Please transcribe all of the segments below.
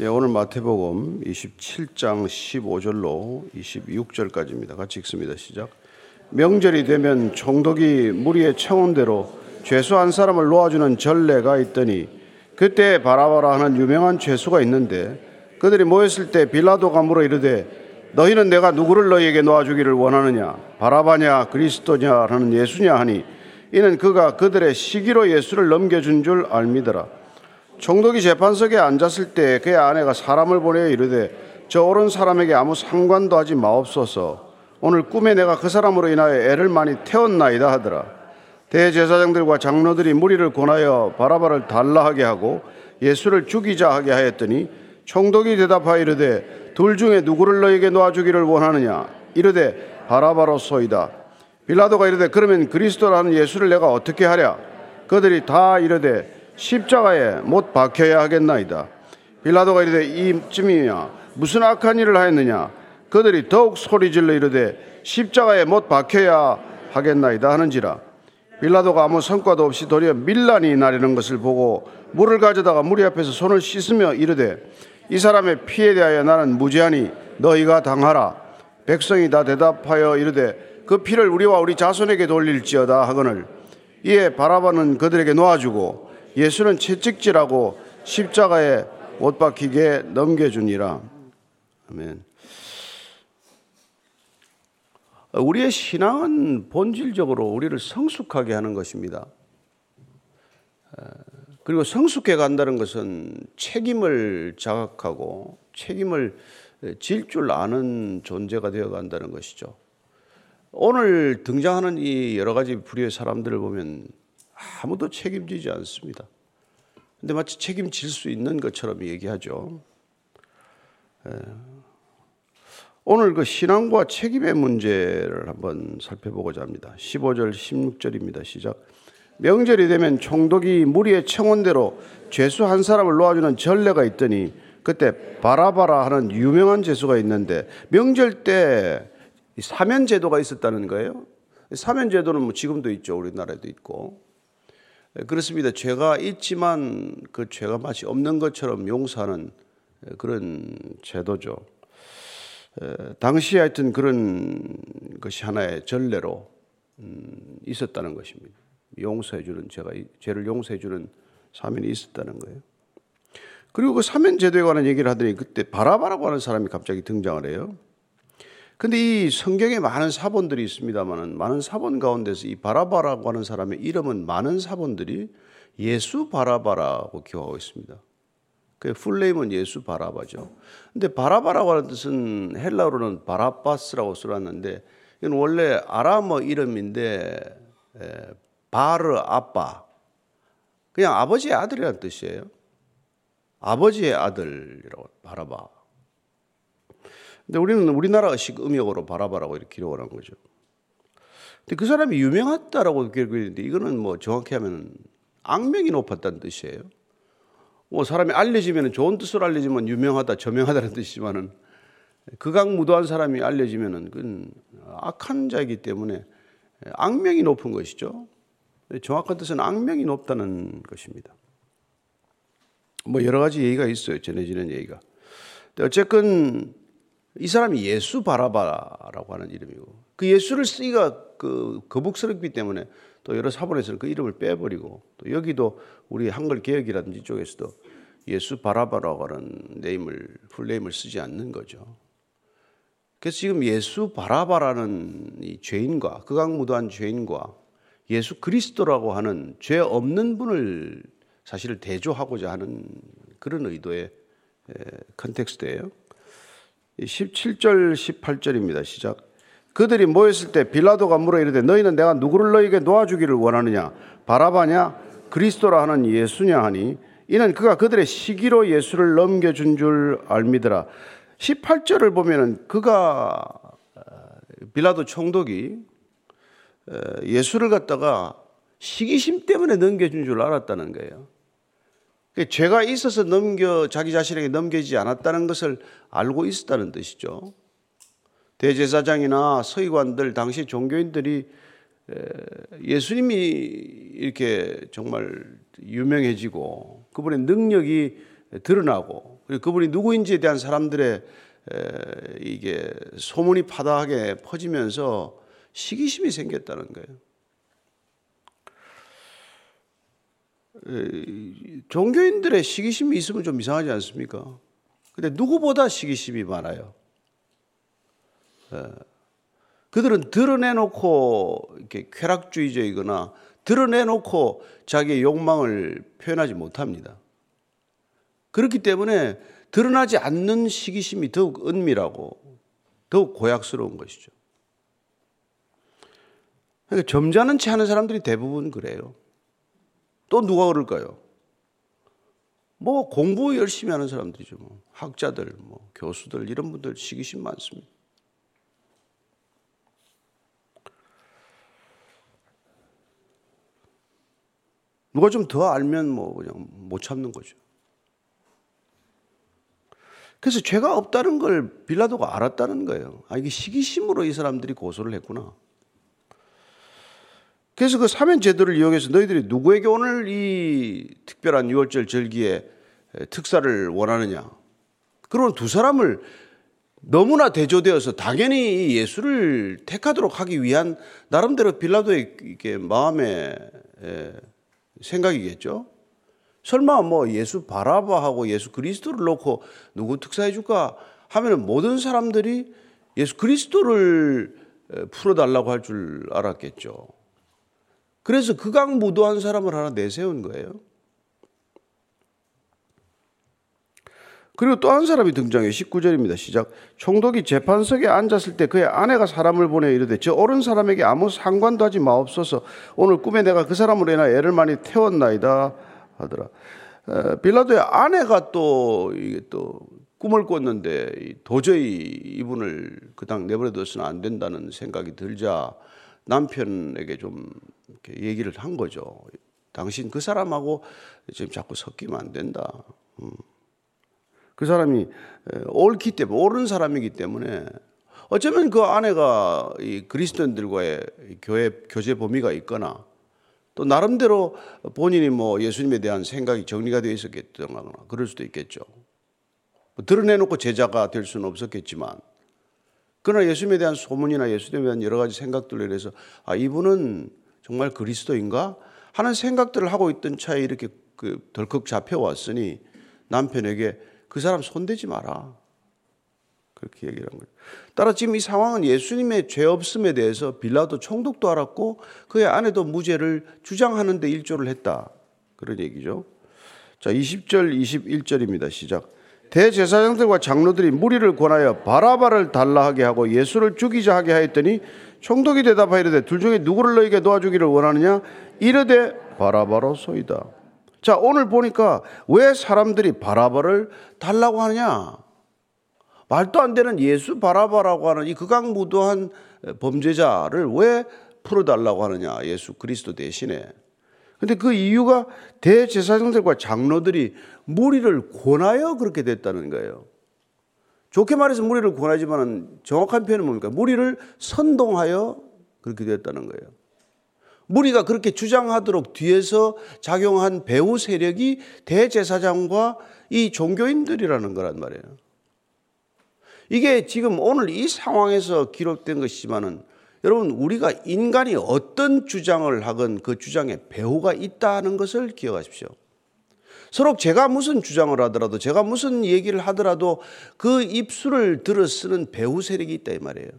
네, 오늘 마태복음 27장 15절로 26절까지입니다. 같이 읽습니다. 시작. 명절이 되면 총독이 무리의 청원대로 죄수 한 사람을 놓아주는 전례가 있더니 그때 바라바라 하는 유명한 죄수가 있는데 그들이 모였을 때 빌라도가 물어 이르되 너희는 내가 누구를 너희에게 놓아주기를 원하느냐 바라바냐 그리스도냐 하는 예수냐 하니 이는 그가 그들의 시기로 예수를 넘겨준 줄 알미더라 총독이 재판석에 앉았을 때 그의 아내가 사람을 보내어 이르되 저 옳은 사람에게 아무 상관도 하지 마옵소서. 오늘 꿈에 내가 그 사람으로 인하여 애를 많이 태웠나이다 하더라. 대제사장들과 장로들이 무리를 권하여 바라바를 달라하게 하고 예수를 죽이자 하게 하였더니 총독이 대답하여 이르되 둘 중에 누구를 너에게 놓아주기를 원하느냐? 이르되 바라바로소이다. 빌라도가 이르되 그러면 그리스도라는 예수를 내가 어떻게 하랴? 그들이 다 이르되 십자가에 못 박혀야 하겠나이다. 빌라도가 이르되 이쯤이냐? 무슨 악한 일을 하였느냐? 그들이 더욱 소리질러 이르되 십자가에 못 박혀야 하겠나이다 하는지라. 빌라도가 아무 성과도 없이 도리어 밀란이 나리는 것을 보고 물을 가져다가 무리 앞에서 손을 씻으며 이르되 이 사람의 피에 대하여 나는 무죄하니 너희가 당하라. 백성이 다 대답하여 이르되 그 피를 우리와 우리 자손에게 돌릴지어다 하거늘. 이에 바라바는 그들에게 놓아주고 예수는 채찍질하고 십자가에 못 박히게 넘겨주니라. 아멘. 우리의 신앙은 본질적으로 우리를 성숙하게 하는 것입니다. 그리고 성숙해 간다는 것은 책임을 자각하고 책임을 질 줄 아는 존재가 되어 간다는 것이죠. 오늘 등장하는 이 여러 가지 부류의 사람들을 보면 아무도 책임지지 않습니다. 근데 마치 책임질 수 있는 것처럼 얘기하죠. 예. 오늘 그 신앙과 책임의 문제를 한번 살펴보고자 합니다. 15절, 16절입니다. 시작. 명절이 되면 총독이 무리의 청원대로 죄수 한 사람을 놓아주는 전례가 있더니 그때 바라바라 하는 유명한 죄수가 있는데 명절 때 사면 제도가 있었다는 거예요. 사면 제도는 뭐 지금도 있죠. 우리나라에도 있고. 그렇습니다. 죄가 있지만 그 죄가 마치 없는 것처럼 용서하는 그런 제도죠. 당시에 하여튼 그런 것이 하나의 전례로 음, 있었다는 것입니다. 용서해주는 죄가 죄를 용서해주는 사면이 있었다는 거예요. 그리고 그 사면 제도에 관한 얘기를 하더니 그때 바라바라고 하는 사람이 갑자기 등장을 해요. 근데 이 성경에 많은 사본들이 있습니다만은 많은 사본 가운데서 이 바라바라고 하는 사람의 이름은 많은 사본들이 예수 바라바라고 기억하고 있습니다. 그 풀네임은 예수 바라바죠. 근데 바라바라고 하는 뜻은 헬라어로는 바라바스라고 써놨는데 이건 원래 아람어 이름인데 바르 아빠 그냥 아버지의 아들이라는 뜻이에요. 아버지의 아들이라고 바라바. 근데 우리는 우리나라식 음역으로 바라바라고 이렇게 기록을 한 거죠. 근데 그 사람이 유명하다라고 기록을 했는데 이거는 뭐 정확히 하면 악명이 높았다는 뜻이에요. 뭐 사람이 알려지면 좋은 뜻으로 알려지면 유명하다, 저명하다는 뜻이지만은 극악무도한 사람이 알려지면은 그건 악한 자이기 때문에 악명이 높은 것이죠. 정확한 뜻은 악명이 높다는 것입니다. 뭐 여러 가지 얘기가 있어요. 전해지는 얘기가. 어쨌건 이 사람이 예수 바라바라고 하는 이름이고 그 예수를 쓰기가 그 거북스럽기 때문에 또 여러 사본에서는 그 이름을 빼버리고 또 여기도 우리 한글 개혁이라든지 쪽에서도 예수 바라바라고 하는 네임을 풀네임을 쓰지 않는 거죠. 그래서 지금 예수 바라바라는 이 죄인과 극악무도한 죄인과 예수 그리스도라고 하는 죄 없는 분을 사실 대조하고자 하는 그런 의도의 컨텍스트예요. 17절 18절입니다. 시작. 그들이 모였을 때 빌라도가 물어 이르되 너희는 내가 누구를 너희에게 놓아주기를 원하느냐 바라바냐 그리스도라 하는 예수냐 하니 이는 그가 그들의 시기로 예수를 넘겨준 줄 알미더라. 18절을 보면은 그가 어, 빌라도 총독이 어, 예수를 갖다가 시기심 때문에 넘겨준 줄 알았다는 거예요. 그 죄가 있어서 넘겨 자기 자신에게 넘겨지지 않았다는 것을 알고 있었다는 뜻이죠. 대제사장이나 서기관들 당시 종교인들이 예수님이 이렇게 정말 유명해지고 그분의 능력이 드러나고 그분이 누구인지에 대한 사람들의 이게 소문이 파다하게 퍼지면서 시기심이 생겼다는 거예요. 종교인들의 시기심이 있으면 좀 이상하지 않습니까? 근데 누구보다 시기심이 많아요. 그들은 드러내놓고 이렇게 쾌락주의적이거나 드러내놓고 자기의 욕망을 표현하지 못합니다. 그렇기 때문에 드러나지 않는 시기심이 더욱 은밀하고 더욱 고약스러운 것이죠. 그러니까 점잖은 체 하는 사람들이 대부분 그래요. 또 누가 그럴까요? 뭐 공부 열심히 하는 사람들이죠. 뭐. 학자들, 뭐 교수들 이런 분들 시기심 많습니다. 누가 좀 더 알면 뭐 그냥 못 참는 거죠. 그래서 죄가 없다는 걸 빌라도가 알았다는 거예요. 아, 이게 시기심으로 이 사람들이 고소를 했구나. 그래서 그 사면 제도를 이용해서 너희들이 누구에게 오늘 이 특별한 6월절 절기에 특사를 원하느냐. 그런 두 사람을 너무나 대조되어서 당연히 예수를 택하도록 하기 위한 나름대로 빌라도의 이게 마음의 생각이겠죠. 설마 뭐 예수 바라바하고 예수 그리스도를 놓고 누구 특사해 줄까 하면은 모든 사람들이 예수 그리스도를 풀어달라고 할 줄 알았겠죠. 그래서 극악무도한 사람을 하나 내세운 거예요. 그리고 또 한 사람이 등장해요. 19절입니다. 시작. 총독이 재판석에 앉았을 때 그의 아내가 사람을 보내 이르되 저 옳은 사람에게 아무 상관도 하지 마옵소서. 오늘 꿈에 내가 그 사람으로 인하 애를 많이 태웠나이다 하더라. 빌라도의 아내가 또 이게 또 꿈을 꿨는데 도저히 이분을 그당 내버려둬서는 안 된다는 생각이 들자 남편에게 좀 얘기를 한 거죠. 당신 그 사람하고 지금 자꾸 섞이면 안 된다. 음. 그 사람이 옳기 때문에 옳은 사람이기 때문에 어쩌면 그 아내가 이 그리스도인들과의 교회 교제 범위가 있거나 또 나름대로 본인이 뭐 예수님에 대한 생각이 정리가 되어 있었겠거나 그럴 수도 있겠죠. 뭐 드러내놓고 제자가 될 수는 없었겠지만 그러나 예수님에 대한 소문이나 예수님에 대한 여러 가지 생각들로 인해서 아 이분은 정말 그리스도인가 하는 생각들을 하고 있던 차에 이렇게 그 덜컥 잡혀왔으니 남편에게 그 사람 손대지 마라. 그렇게 얘기를 한 거예요. 따라 지금 이 상황은 예수님의 죄 없음에 대해서 빌라도 총독도 알았고 그의 아내도 무죄를 주장하는 데 일조를 했다. 그런 얘기죠. 자, 20절 21절입니다. 시작. 대제사장들과 장로들이 무리를 권하여 바라바를 달라 하게 하고 예수를 죽이자 하게 하였더니 총독이 대답하여 이르되 둘 중에 누구를 너에게 도와주기를 원하느냐 이르되 바라바로 소이다. 자, 오늘 보니까 왜 사람들이 바라바를 달라고 하느냐? 말도 안 되는 예수 바라바라고 하는 이 극악무도한 범죄자를 왜 풀어달라고 하느냐? 예수 그리스도 대신에. 근데 그 이유가 대제사장들과 장로들이 무리를 권하여 그렇게 됐다는 거예요. 좋게 말해서 무리를 권하지만 정확한 표현은 뭡니까? 무리를 선동하여 그렇게 됐다는 거예요. 무리가 그렇게 주장하도록 뒤에서 작용한 배후 세력이 대제사장과 이 종교인들이라는 거란 말이에요. 이게 지금 오늘 이 상황에서 기록된 것이지만은 여러분 우리가 인간이 어떤 주장을 하건 그 주장에 배후가 있다는 것을 기억하십시오. 서로 제가 무슨 주장을 하더라도 제가 무슨 얘기를 하더라도 그 입술을 들어 쓰는 배후 세력이 있다 이 말이에요.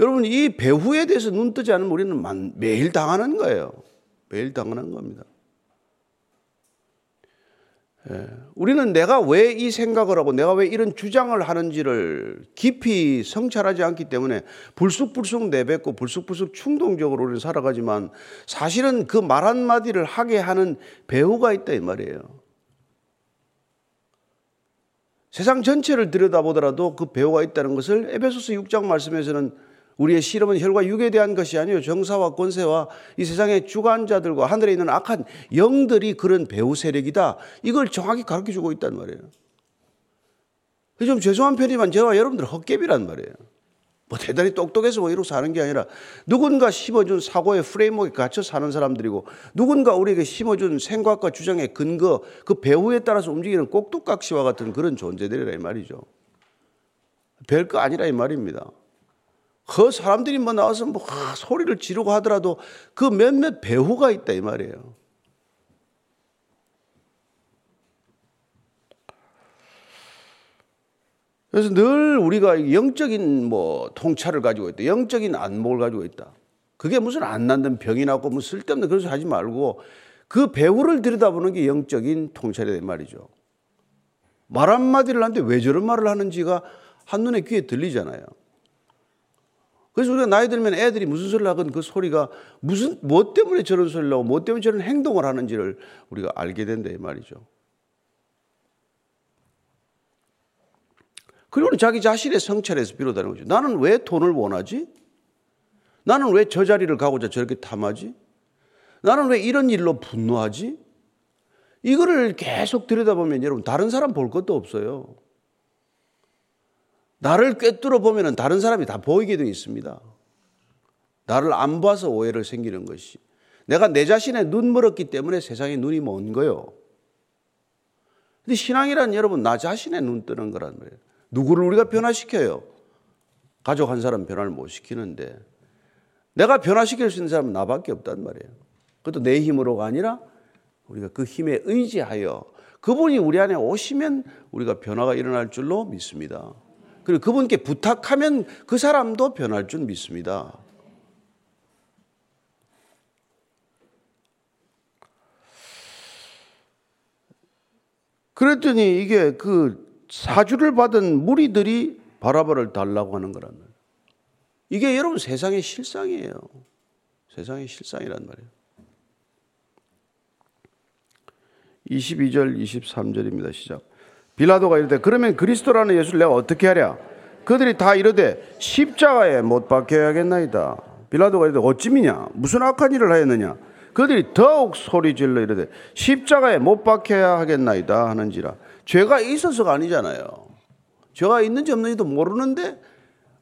여러분 이 배후에 대해서 눈 뜨지 않으면 우리는 매일 당하는 거예요. 매일 당하는 겁니다. 예. 우리는 내가 왜 이 생각을 하고 내가 왜 이런 주장을 하는지를 깊이 성찰하지 않기 때문에 불쑥불쑥 내뱉고 불쑥불쑥 충동적으로 우리는 살아가지만 사실은 그 말 한마디를 하게 하는 배우가 있다 이 말이에요. 세상 전체를 들여다보더라도 그 배우가 있다는 것을 에베소서 6장 말씀에서는 우리의 실험은 혈과 육에 대한 것이 아니요 정사와 권세와 이 세상의 주관자들과 하늘에 있는 악한 영들이 그런 배후 세력이다. 이걸 정확히 가르쳐 주고 있단 말이에요. 좀 죄송한 편이지만 저와 여러분들 헛개비란 말이에요. 뭐 대단히 똑똑해서 뭐 이러고 사는 게 아니라 누군가 심어준 사고의 프레임워크에 갇혀 사는 사람들이고 누군가 우리에게 심어준 생각과 주장의 근거 그 배후에 따라서 움직이는 꼭두각시와 같은 그런 존재들이라 이 말이죠. 별거 아니라 이 말입니다. 그 사람들이 뭐 나와서 뭐 소리를 지르고 하더라도 그 몇몇 배후가 있다 이 말이에요. 그래서 늘 우리가 영적인 뭐 통찰을 가지고 있다. 영적인 안목을 가지고 있다. 그게 무슨 안 낫는 병이 나고 뭐 쓸데없는 그런 소리 하지 말고 그 배후를 들여다보는 게 영적인 통찰이란 말이죠. 말 한마디를 하는데 왜 저런 말을 하는지가 한눈에 귀에 들리잖아요. 그래서 우리가 나이 들면 애들이 무슨 소리를 하건 그 소리가 무슨, 뭐 때문에 저런 소리를 하고 뭐 때문에 저런 행동을 하는지를 우리가 알게 된다, 이 말이죠. 그리고는 자기 자신의 성찰에서 비롯하는 거죠. 나는 왜 돈을 원하지? 나는 왜 저 자리를 가고자 저렇게 탐하지? 나는 왜 이런 일로 분노하지? 이거를 계속 들여다보면 여러분 다른 사람 볼 것도 없어요. 나를 꿰뚫어 보면 다른 사람이 다 보이게 되어 있습니다. 나를 안 봐서 오해를 생기는 것이. 내가 내 자신의 눈 멀었기 때문에 세상에 눈이 먼 거요. 근데 신앙이란 여러분 나 자신의 눈 뜨는 거란 말이에요. 누구를 우리가 변화시켜요? 가족 한 사람 변화를 못 시키는데 내가 변화시킬 수 있는 사람은 나밖에 없단 말이에요. 그것도 내 힘으로가 아니라 우리가 그 힘에 의지하여 그분이 우리 안에 오시면 우리가 변화가 일어날 줄로 믿습니다. 그리고 그분께 부탁하면 그 사람도 변할 줄 믿습니다. 그랬더니 이게 그 사주를 받은 무리들이 바라바를 달라고 하는 거란 말이에요. 이게 여러분 세상의 실상이에요. 세상의 실상이란 말이에요. 22절, 23절입니다. 시작. 빌라도가 이르되 그러면 그리스도라는 예수를 내가 어떻게 하랴? 그들이 다 이르되 십자가에 못 박혀야겠나이다. 빌라도가 이르되 어찌미냐? 무슨 악한 일을 하였느냐? 그들이 더욱 소리 질러 이르되 십자가에 못 박혀야 하겠나이다 하는지라. 죄가 있어서가 아니잖아요. 죄가 있는지 없는지도 모르는데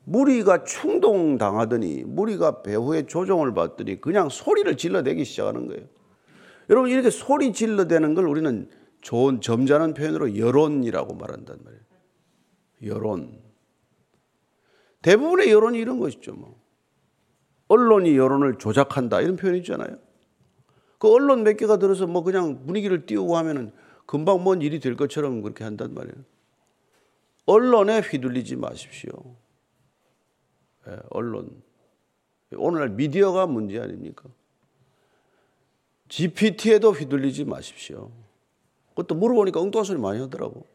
무리가 충동당하더니 무리가 배후의 조종을 받더니 그냥 소리를 질러대기 시작하는 거예요. 여러분 이렇게 소리 질러대는 걸 우리는 좋은 점잖은 표현으로 여론이라고 말한단 말이에요. 여론. 대부분의 여론이 이런 것이죠. 뭐. 언론이 여론을 조작한다 이런 표현이 있잖아요. 그 언론 몇 개가 들어서 뭐 그냥 분위기를 띄우고 하면은 금방 뭔 일이 될 것처럼 그렇게 한단 말이에요. 언론에 휘둘리지 마십시오. 네, 언론. 오늘날 미디어가 문제 아닙니까? GPT에도 휘둘리지 마십시오. 그것도 물어보니까 엉뚱한 소리 많이 하더라고.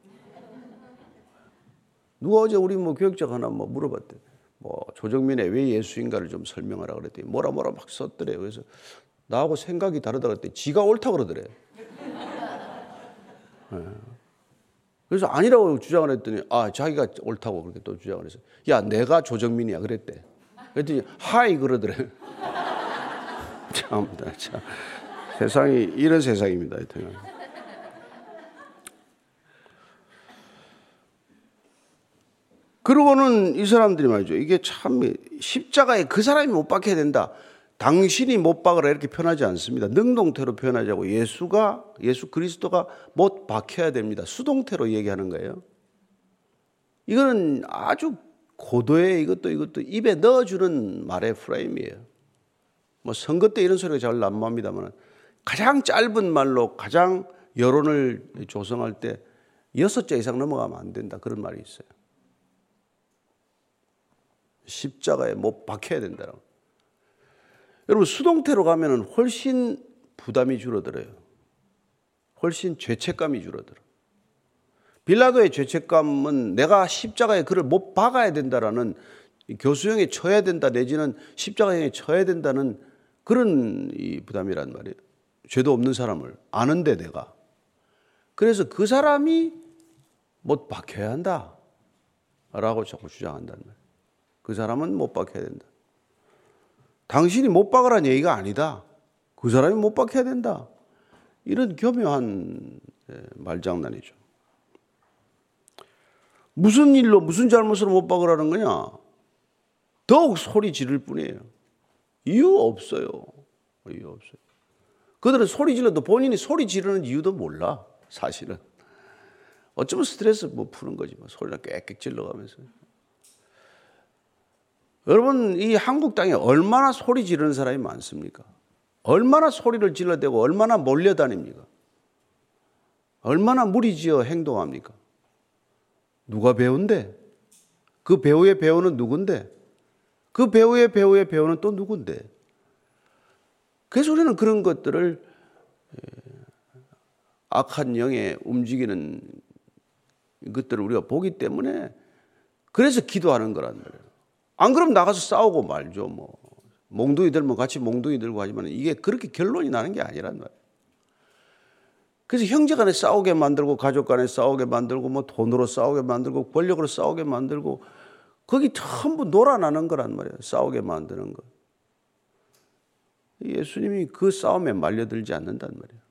누가 어제 우리 뭐 교육자 하나 뭐 물어봤대. 뭐 조정민의 왜 예수인가를 좀 설명하라 그랬더니 뭐라 뭐라 막 썼더래요. 그래서 나하고 생각이 다르다 그랬더니 지가 옳다 그러더래. 네. 그래서 아니라고 주장을 했더니 아 자기가 옳다고 그렇게 또 주장을 했어. 야 내가 조정민이야 그랬대. 그랬더니 하이 그러더래. 참다 참 세상이 이런 세상입니다. 하여튼. 그러고는 이 사람들이 말이죠. 이게 참 십자가에 그 사람이 못 박혀야 된다. 당신이 못 박으라 이렇게 표현하지 않습니다. 능동태로 표현하자고 예수가 예수 그리스도가 못 박혀야 됩니다. 수동태로 얘기하는 거예요. 이거는 아주 고도의 이것도 이것도 입에 넣어주는 말의 프레임이에요. 뭐 선거 때 이런 소리가 잘 난무합니다만 가장 짧은 말로 가장 여론을 조성할 때 여섯 자 이상 넘어가면 안 된다 그런 말이 있어요. 십자가에 못 박혀야 된다고. 여러분 수동태로 가면은 훨씬 부담이 줄어들어요. 훨씬 죄책감이 줄어들어. 빌라도의 죄책감은 내가 십자가에 그를 못 박아야 된다라는 교수형에 쳐야 된다 내지는 십자가형에 쳐야 된다는 그런 이 부담이란 말이에요. 죄도 없는 사람을 아는데 내가. 그래서 그 사람이 못 박혀야 한다. 라고 자꾸 주장한다는 말이에요. 그 사람은 못 박혀야 된다. 당신이 못 박으라는 얘기가 아니다. 그 사람이 못 박혀야 된다. 이런 교묘한 예, 말장난이죠. 무슨 일로, 무슨 잘못으로 못 박으라는 거냐? 더욱 소리 지를 뿐이에요. 이유 없어요. 이유 없어요. 그들은 소리 질러도 본인이 소리 지르는 이유도 몰라. 사실은. 어쩌면 스트레스 뭐 푸는 거지. 뭐 소리를 꽥꽥 질러가면서. 여러분, 이 한국 땅에 얼마나 소리 지르는 사람이 많습니까? 얼마나 소리를 질러대고 얼마나 몰려다닙니까? 얼마나 무리지어 행동합니까? 누가 배운데? 그 배우의 배우는 누군데? 그 배우의 배우의 배우는 또 누군데? 그래서 우리는 그런 것들을 악한 영에 움직이는 것들을 우리가 보기 때문에 그래서 기도하는 거란 말이에요. 안 그러면 나가서 싸우고 말죠. 뭐 몽둥이 들면 같이 몽둥이 들고 하지만 이게 그렇게 결론이 나는 게 아니란 말이에요. 그래서 형제 간에 싸우게 만들고 가족 간에 싸우게 만들고 뭐 돈으로 싸우게 만들고 권력으로 싸우게 만들고 거기 전부 놀아나는 거란 말이에요. 싸우게 만드는 거. 예수님이 그 싸움에 말려들지 않는단 말이에요.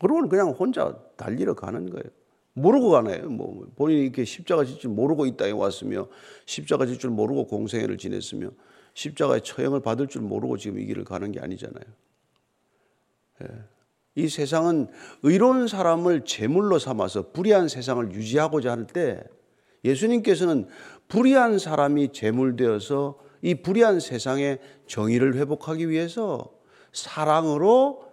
그러고는 그냥 혼자 달리러 가는 거예요. 모르고 가나요? 뭐 본인이 이렇게 십자가 질 줄 모르고 이 땅에 왔으며 십자가 질 줄 모르고 공생애를 지냈으며 십자가의 처형을 받을 줄 모르고 지금 이 길을 가는 게 아니잖아요. 예. 이 세상은 의로운 사람을 제물로 삼아서 불의한 세상을 유지하고자 할 때 예수님께서는 불의한 사람이 제물되어서 이 불의한 세상의 정의를 회복하기 위해서 사랑으로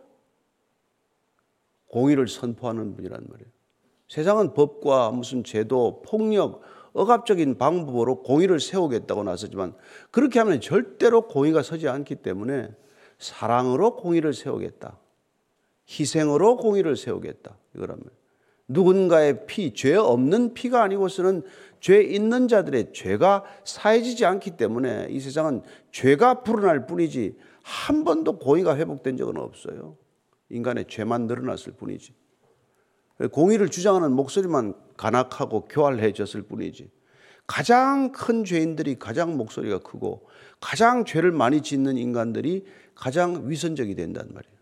공의를 선포하는 분이란 말이에요. 세상은 법과 무슨 제도, 폭력, 억압적인 방법으로 공의를 세우겠다고 나서지만 그렇게 하면 절대로 공의가 서지 않기 때문에 사랑으로 공의를 세우겠다. 희생으로 공의를 세우겠다. 말이에요. 누군가의 피, 죄 없는 피가 아니고서는 죄 있는 자들의 죄가 사해지지 않기 때문에 이 세상은 죄가 불어날 뿐이지 한 번도 공의가 회복된 적은 없어요. 인간의 죄만 늘어났을 뿐이지. 공의를 주장하는 목소리만 간악하고 교활해졌을 뿐이지. 가장 큰 죄인들이 가장 목소리가 크고 가장 죄를 많이 짓는 인간들이 가장 위선적이 된단 말이에요.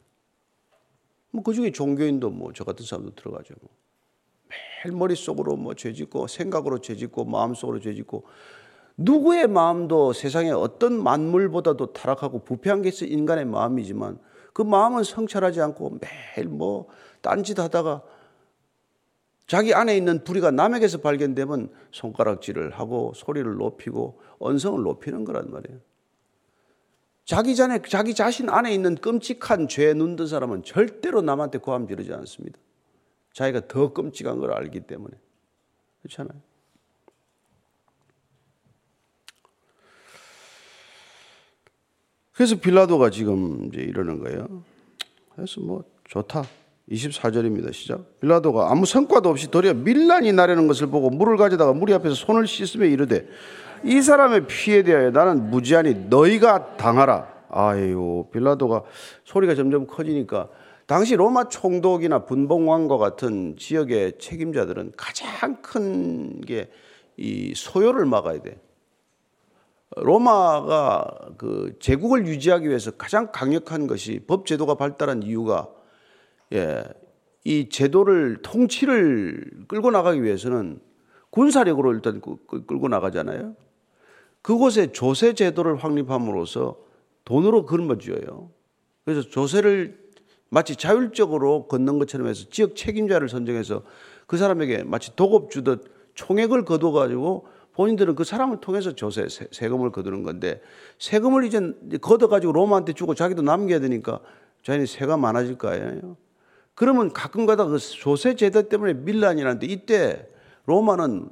뭐 그 중에 종교인도 뭐 저 같은 사람도 들어가죠. 뭐. 매일 머릿속으로 뭐 죄짓고 생각으로 죄짓고 마음속으로 죄짓고 누구의 마음도 세상에 어떤 만물보다도 타락하고 부패한 게 있어 인간의 마음이지만 그 마음은 성찰하지 않고 매일 뭐 딴짓 하다가 자기 안에 있는 불의가 남에게서 발견되면 손가락질을 하고 소리를 높이고 언성을 높이는 거란 말이에요. 자기 전에 자기 자신 안에 있는 끔찍한 죄에 눈든 사람은 절대로 남한테 고함 지르지 않습니다. 자기가 더 끔찍한 걸 알기 때문에. 그렇잖아요. 그래서 빌라도가 지금 이제 이러는 거예요. 그래서 뭐 좋다. 24절입니다. 시작. 빌라도가 아무 성과도 없이 도리어 밀란이 나려는 것을 보고 물을 가져다가 무리 앞에서 손을 씻으며 이르되 이 사람의 피에 대하여 나는 무지하니 너희가 당하라. 아유, 빌라도가 소리가 점점 커지니까 당시 로마 총독이나 분봉왕과 같은 지역의 책임자들은 가장 큰 게 이 소요를 막아야 돼. 로마가 그 제국을 유지하기 위해서 가장 강력한 것이 법 제도가 발달한 이유가 예, 이 제도를 통치를 끌고 나가기 위해서는 군사력으로 일단 끌고 나가잖아요. 그곳에 조세 제도를 확립함으로써 돈으로 걸머쥐어요. 그래서 조세를 마치 자율적으로 걷는 것처럼 해서 지역 책임자를 선정해서 그 사람에게 마치 도급 주듯 총액을 거둬 가지고 본인들은 그 사람을 통해서 조세, 세금을 거두는 건데 세금을 이제 걷어 가지고 로마한테 주고 자기도 남겨야 되니까 자기는 세가 많아질 거 아니에요. 그러면 가끔가다 그 조세 제도 때문에 밀란이라는데 이때 로마는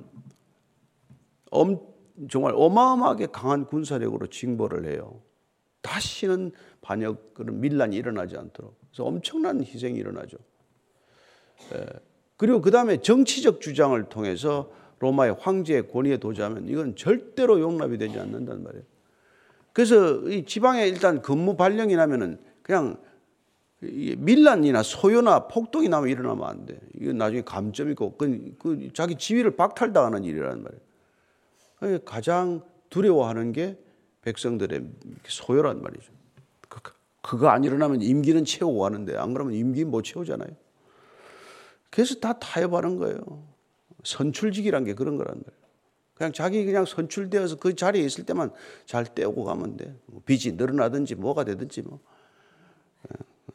엄, 정말 어마어마하게 강한 군사력으로 징벌을 해요. 다시는 반역 그런 밀란이 일어나지 않도록. 그래서 엄청난 희생이 일어나죠. 예. 그리고 그 다음에 정치적 주장을 통해서 로마의 황제의 권위에 도주하면 이건 절대로 용납이 되지 않는단 말이에요. 그래서 이 지방에 일단 근무 발령이 나면은 그냥 밀란이나 소요나 폭동이 나면 일어나면 안 돼. 이건 나중에 감점이고 그, 그 자기 지위를 박탈당하는 일이라는 말이에요. 가장 두려워하는 게 백성들의 소요란 말이죠. 그, 그거 안 일어나면 임기는 채우고 가는데 안 그러면 임기 못 채우잖아요. 그래서 다 타협하는 거예요. 선출직이란 게 그런 거란 말이에요. 그냥 자기 그냥 선출되어서 그 자리에 있을 때만 잘 떼고 가면 돼. 뭐 빚이 늘어나든지 뭐가 되든지 뭐.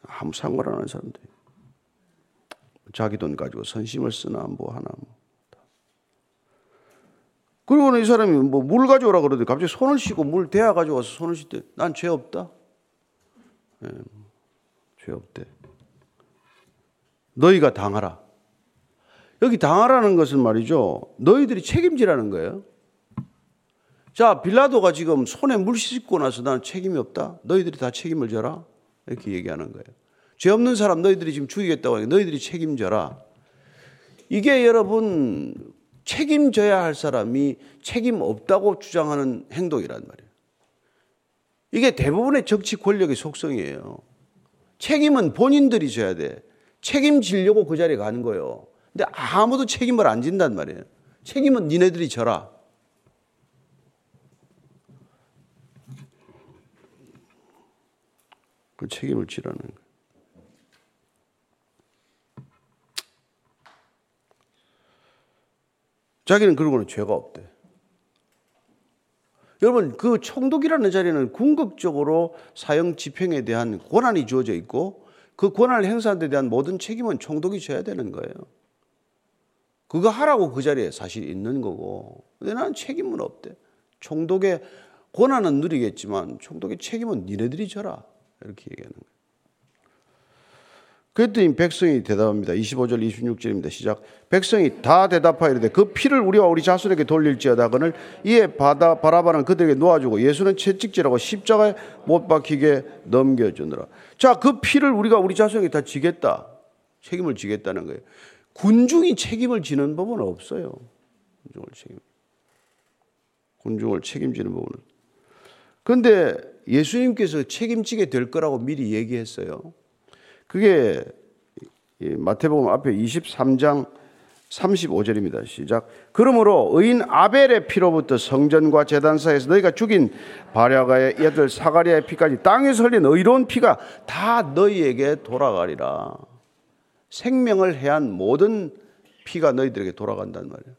예, 아무 상관 안 하는 사람들. 자기 돈 가지고 선심을 쓰나 뭐 하나 뭐. 그리고는 이 사람이 뭐 물 가져오라 그러더니 갑자기 손을 씻고 물 대야 가져와서 손을 씻대. 난 죄 없다. 네, 죄 없대. 너희가 당하라. 여기 당하라는 것은 말이죠. 너희들이 책임지라는 거예요. 자, 빌라도가 지금 손에 물 씻고 나서 나는 책임이 없다. 너희들이 다 책임을 져라. 이렇게 얘기하는 거예요. 죄 없는 사람 너희들이 지금 죽이겠다고 하니까 너희들이 책임져라. 이게 여러분 책임져야 할 사람이 책임 없다고 주장하는 행동이란 말이에요. 이게 대부분의 정치 권력의 속성이에요. 책임은 본인들이 져야 돼. 책임지려고 그 자리에 가는 거예요. 근데 아무도 책임을 안 진단 말이에요. 책임은 니네들이 져라. 그 책임을 지라는 거예요. 자기는 그러고는 죄가 없대. 여러분, 그 총독이라는 자리는 궁극적으로 사형 집행에 대한 권한이 주어져 있고 그 권한을 행사하는 데 대한 모든 책임은 총독이 져야 되는 거예요. 그거 하라고 그 자리에 사실 있는 거고. 근데 나는 책임은 없대. 총독의 권한은 누리겠지만 총독의 책임은 니네들이 져라. 이렇게 얘기하는 거예요. 그랬더니 백성이 대답합니다. 25절 26절입니다. 시작. 백성이 다 대답하여 이르되 그 피를 우리와 우리 자손에게 돌릴지어다 그늘 이에 바다 바라바는 그들에게 놓아주고 예수는 채찍질하고 십자가에 못 박히게 넘겨주느라. 자, 그 피를 우리가 우리 자손에게 다 지겠다. 책임을 지겠다는 거예요. 군중이 책임을 지는 법은 없어요. 군중을 책임. 군중을 책임지는 법은. 그런데 예수님께서 책임지게 될 거라고 미리 얘기했어요. 그게 마태복음 앞에 23장 35절입니다. 시작. 그러므로 의인 아벨의 피로부터 성전과 재단사에서 너희가 죽인 바랴가의 애들 사가리아의 피까지 땅에서 흘린 의로운 피가 다 너희에게 돌아가리라. 생명을 해한 모든 피가 너희들에게 돌아간단 말이에요.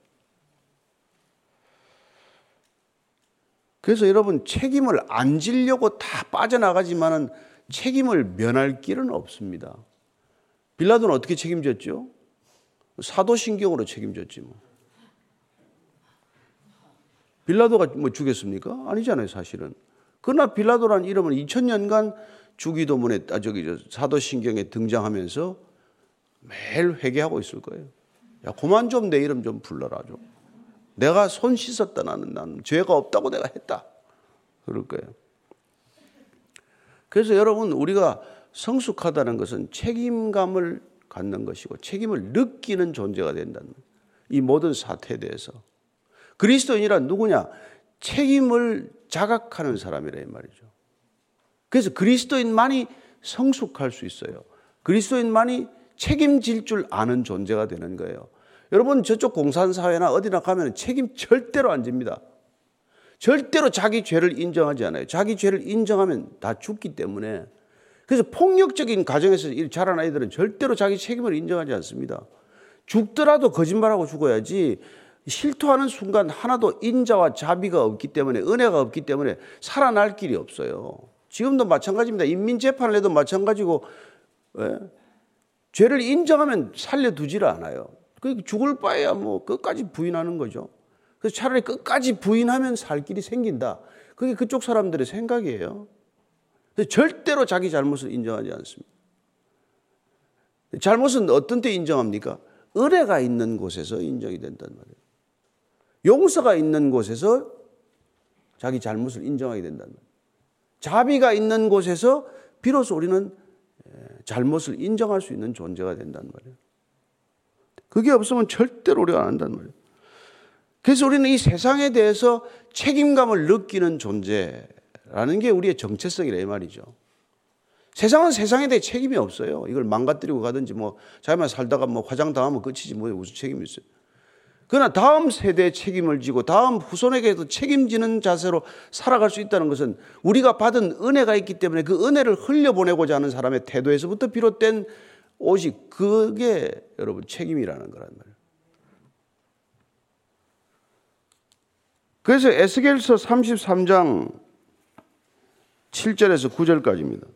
그래서 여러분 책임을 안 지려고 다 빠져나가지만은 책임을 면할 길은 없습니다. 빌라도는 어떻게 책임졌죠? 사도신경으로 책임졌지 뭐. 빌라도가 뭐 죽였습니까? 아니잖아요, 사실은. 그러나 빌라도란 이름은 2000년간 주기도문에 아 저기 저 사도신경에 등장하면서 매일 회개하고 있을 거예요. 야, 그만 좀 내 이름 좀 불러라 좀. 내가 손 씻었다 나는 나는 죄가 없다고 내가 했다. 그럴 거예요. 그래서 여러분 우리가 성숙하다는 것은 책임감을 갖는 것이고 책임을 느끼는 존재가 된다는 이 모든 사태에 대해서 그리스도인이란 누구냐? 책임을 자각하는 사람이라 이 말이죠. 그래서 그리스도인만이 성숙할 수 있어요. 그리스도인만이 책임질 줄 아는 존재가 되는 거예요. 여러분 저쪽 공산사회나 어디나 가면 책임 절대로 안 집니다. 절대로 자기 죄를 인정하지 않아요. 자기 죄를 인정하면 다 죽기 때문에. 그래서 폭력적인 가정에서 자란 아이들은 절대로 자기 책임을 인정하지 않습니다. 죽더라도 거짓말하고 죽어야지 실토하는 순간 하나도 인자와 자비가 없기 때문에 은혜가 없기 때문에 살아날 길이 없어요. 지금도 마찬가지입니다. 인민재판을 해도 마찬가지고 예? 죄를 인정하면 살려두지를 않아요. 그 죽을 바에야 뭐 끝까지 부인하는 거죠. 그래서 차라리 끝까지 부인하면 살 길이 생긴다. 그게 그쪽 사람들의 생각이에요. 절대로 자기 잘못을 인정하지 않습니다. 잘못은 어떤 때 인정합니까? 은혜가 있는 곳에서 인정이 된단 말이에요. 용서가 있는 곳에서 자기 잘못을 인정하게 된단 말이에요. 자비가 있는 곳에서 비로소 우리는 잘못을 인정할 수 있는 존재가 된단 말이에요. 그게 없으면 절대로 우리가 안 한단 말이에요. 그래서 우리는 이 세상에 대해서 책임감을 느끼는 존재라는 게 우리의 정체성이라 이 말이죠. 세상은 세상에 대해 책임이 없어요. 이걸 망가뜨리고 가든지 뭐 자기만 살다가 뭐 화장 당하면 끝이지 뭐 무슨 책임이 있어요. 그러나 다음 세대의 책임을 지고 다음 후손에게도 책임지는 자세로 살아갈 수 있다는 것은 우리가 받은 은혜가 있기 때문에 그 은혜를 흘려보내고자 하는 사람의 태도에서부터 비롯된 오직 그게 여러분 책임이라는 거란 말이에요. 그래서 에스겔서 33장 7절에서 9절까지입니다.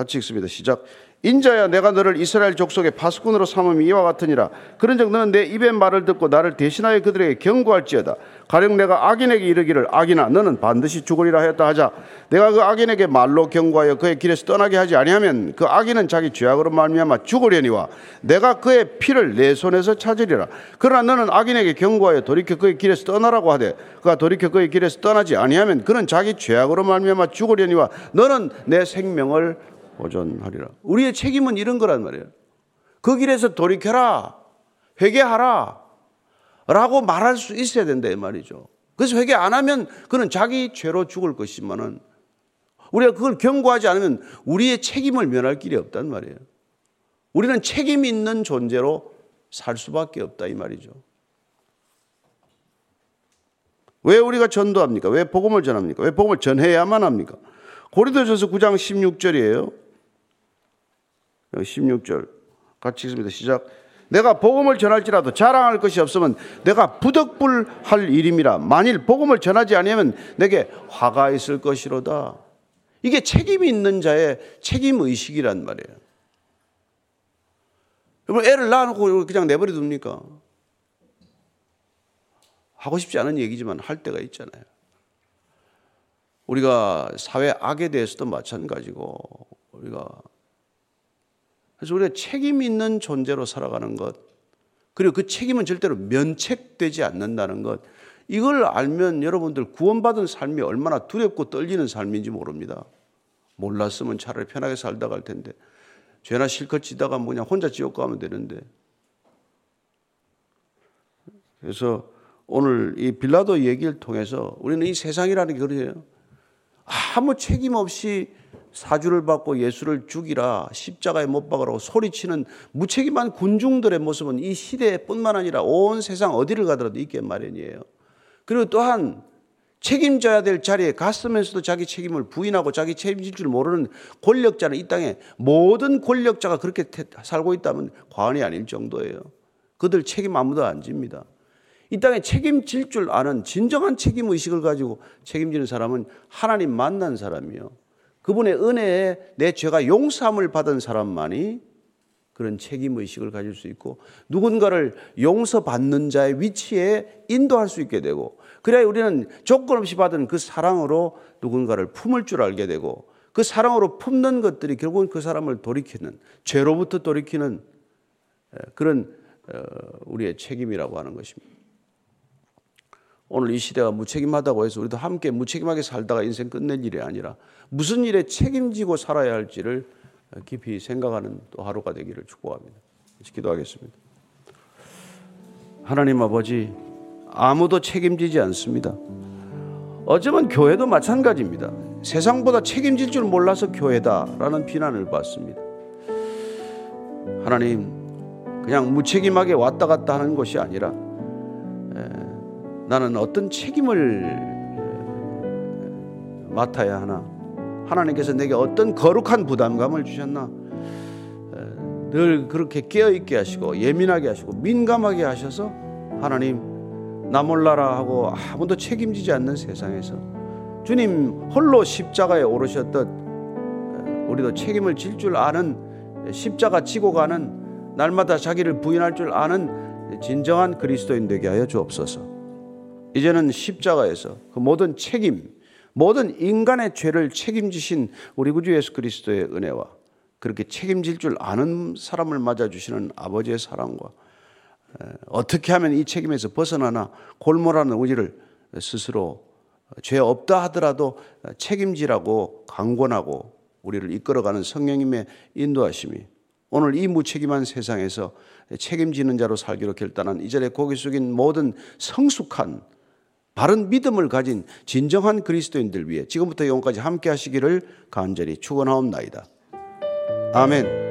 같이 읽습니다. 시작. 인자야 내가 너를 이스라엘 족속의 파수꾼으로 삼음이 이와 같으니라 그런즉 너는 내 입의 말을 듣고 나를 대신하여 그들에게 경고할지어다 가령 내가 악인에게 이르기를 악인아 너는 반드시 죽으리라 하였다 하자 내가 그 악인에게 말로 경고하여 그의 길에서 떠나게 하지 아니하면 그 악인은 자기 죄악으로 말미암아 죽으려니와 내가 그의 피를 내 손에서 찾으리라 그러나 너는 악인에게 경고하여 돌이켜 그의 길에서 떠나라고 하되 그가 돌이켜 그의 길에서 떠나지 아니하면 그는 자기 죄악으로 말미암아 죽으려니와 너는 내 생명을 보존하리라. 우리의 책임은 이런 거란 말이에요. 그 길에서 돌이켜라. 회개하라. 라고 말할 수 있어야 된다 이 말이죠. 그래서 회개 안 하면 그는 자기 죄로 죽을 것이지만은 우리가 그걸 경고하지 않으면 우리의 책임을 면할 길이 없단 말이에요. 우리는 책임 있는 존재로 살 수밖에 없다 이 말이죠. 왜 우리가 전도합니까? 왜 복음을 전합니까? 왜 복음을 전해야만 합니까? 고린도전서 9장 16절이에요. 16절 같이 읽습니다. 시작. 내가 복음을 전할지라도 자랑할 것이 없으면 내가 부덕불할 일임이라 만일 복음을 전하지 아니하면 내게 화가 있을 것이로다. 이게 책임 있는 자의 책임 의식이란 말이에요. 여러분 애를 낳아놓고 그냥 내버려 둡니까? 하고 싶지 않은 얘기지만 할 때가 있잖아요. 우리가 사회 악에 대해서도 마찬가지고 우리가 그래서 우리가 책임 있는 존재로 살아가는 것, 그리고 그 책임은 절대로 면책되지 않는다는 것, 이걸 알면 여러분들 구원받은 삶이 얼마나 두렵고 떨리는 삶인지 모릅니다. 몰랐으면 차라리 편하게 살다 갈 텐데, 죄나 실컷 지다가 뭐냐, 혼자 지옥 가면 되는데. 그래서 오늘 이 빌라도 얘기를 통해서 우리는 이 세상이라는 게 그래요. 아무 책임 없이 사주를 받고 예수를 죽이라 십자가에 못 박으라고 소리치는 무책임한 군중들의 모습은 이 시대뿐만 아니라 온 세상 어디를 가더라도 있게 마련이에요. 그리고 또한 책임져야 될 자리에 갔으면서도 자기 책임을 부인하고 자기 책임질 줄 모르는 권력자는 이 땅에 모든 권력자가 그렇게 살고 있다면 과언이 아닐 정도예요. 그들 책임 아무도 안 집니다. 이 땅에 책임질 줄 아는 진정한 책임 의식을 가지고 책임지는 사람은 하나님 만난 사람이요. 그분의 은혜에 내 죄가 용서함을 받은 사람만이 그런 책임 의식을 가질 수 있고 누군가를 용서받는 자의 위치에 인도할 수 있게 되고 그래야 우리는 조건 없이 받은 그 사랑으로 누군가를 품을 줄 알게 되고 그 사랑으로 품는 것들이 결국은 그 사람을 돌이키는 죄로부터 돌이키는 그런 어, 우리의 책임이라고 하는 것입니다. 오늘 이 시대가 무책임하다고 해서 우리도 함께 무책임하게 살다가 인생 끝낼 일이 아니라 무슨 일에 책임지고 살아야 할지를 깊이 생각하는 또 하루가 되기를 축복합니다. 기도하겠습니다. 하나님 아버지, 아무도 책임지지 않습니다. 어쩌면 교회도 마찬가지입니다. 세상보다 책임질 줄 몰라서 교회다라는 비난을 받습니다. 하나님, 그냥 무책임하게 왔다 갔다 하는 것이 아니라 나는 어떤 책임을 맡아야 하나? 하나님께서 내게 어떤 거룩한 부담감을 주셨나? 늘 그렇게 깨어있게 하시고 예민하게 하시고 민감하게 하셔서 하나님 나 몰라라 하고 아무도 책임지지 않는 세상에서 주님 홀로 십자가에 오르셨듯 우리도 책임을 질 줄 아는 십자가 지고 가는 날마다 자기를 부인할 줄 아는 진정한 그리스도인 되게 하여 주옵소서. 이제는 십자가에서 그 모든 책임, 모든 인간의 죄를 책임지신 우리 구주 예수 그리스도의 은혜와 그렇게 책임질 줄 아는 사람을 맞아주시는 아버지의 사랑과 어떻게 하면 이 책임에서 벗어나나 골몰하는 우리를 스스로 죄 없다 하더라도 책임지라고 강권하고 우리를 이끌어가는 성령님의 인도하심이 오늘 이 무책임한 세상에서 책임지는 자로 살기로 결단한 이 자리에 고개 숙인 모든 성숙한 바른 믿음을 가진 진정한 그리스도인들 위해 지금부터 영원까지 함께 하시기를 간절히 축원하옵나이다. 아멘.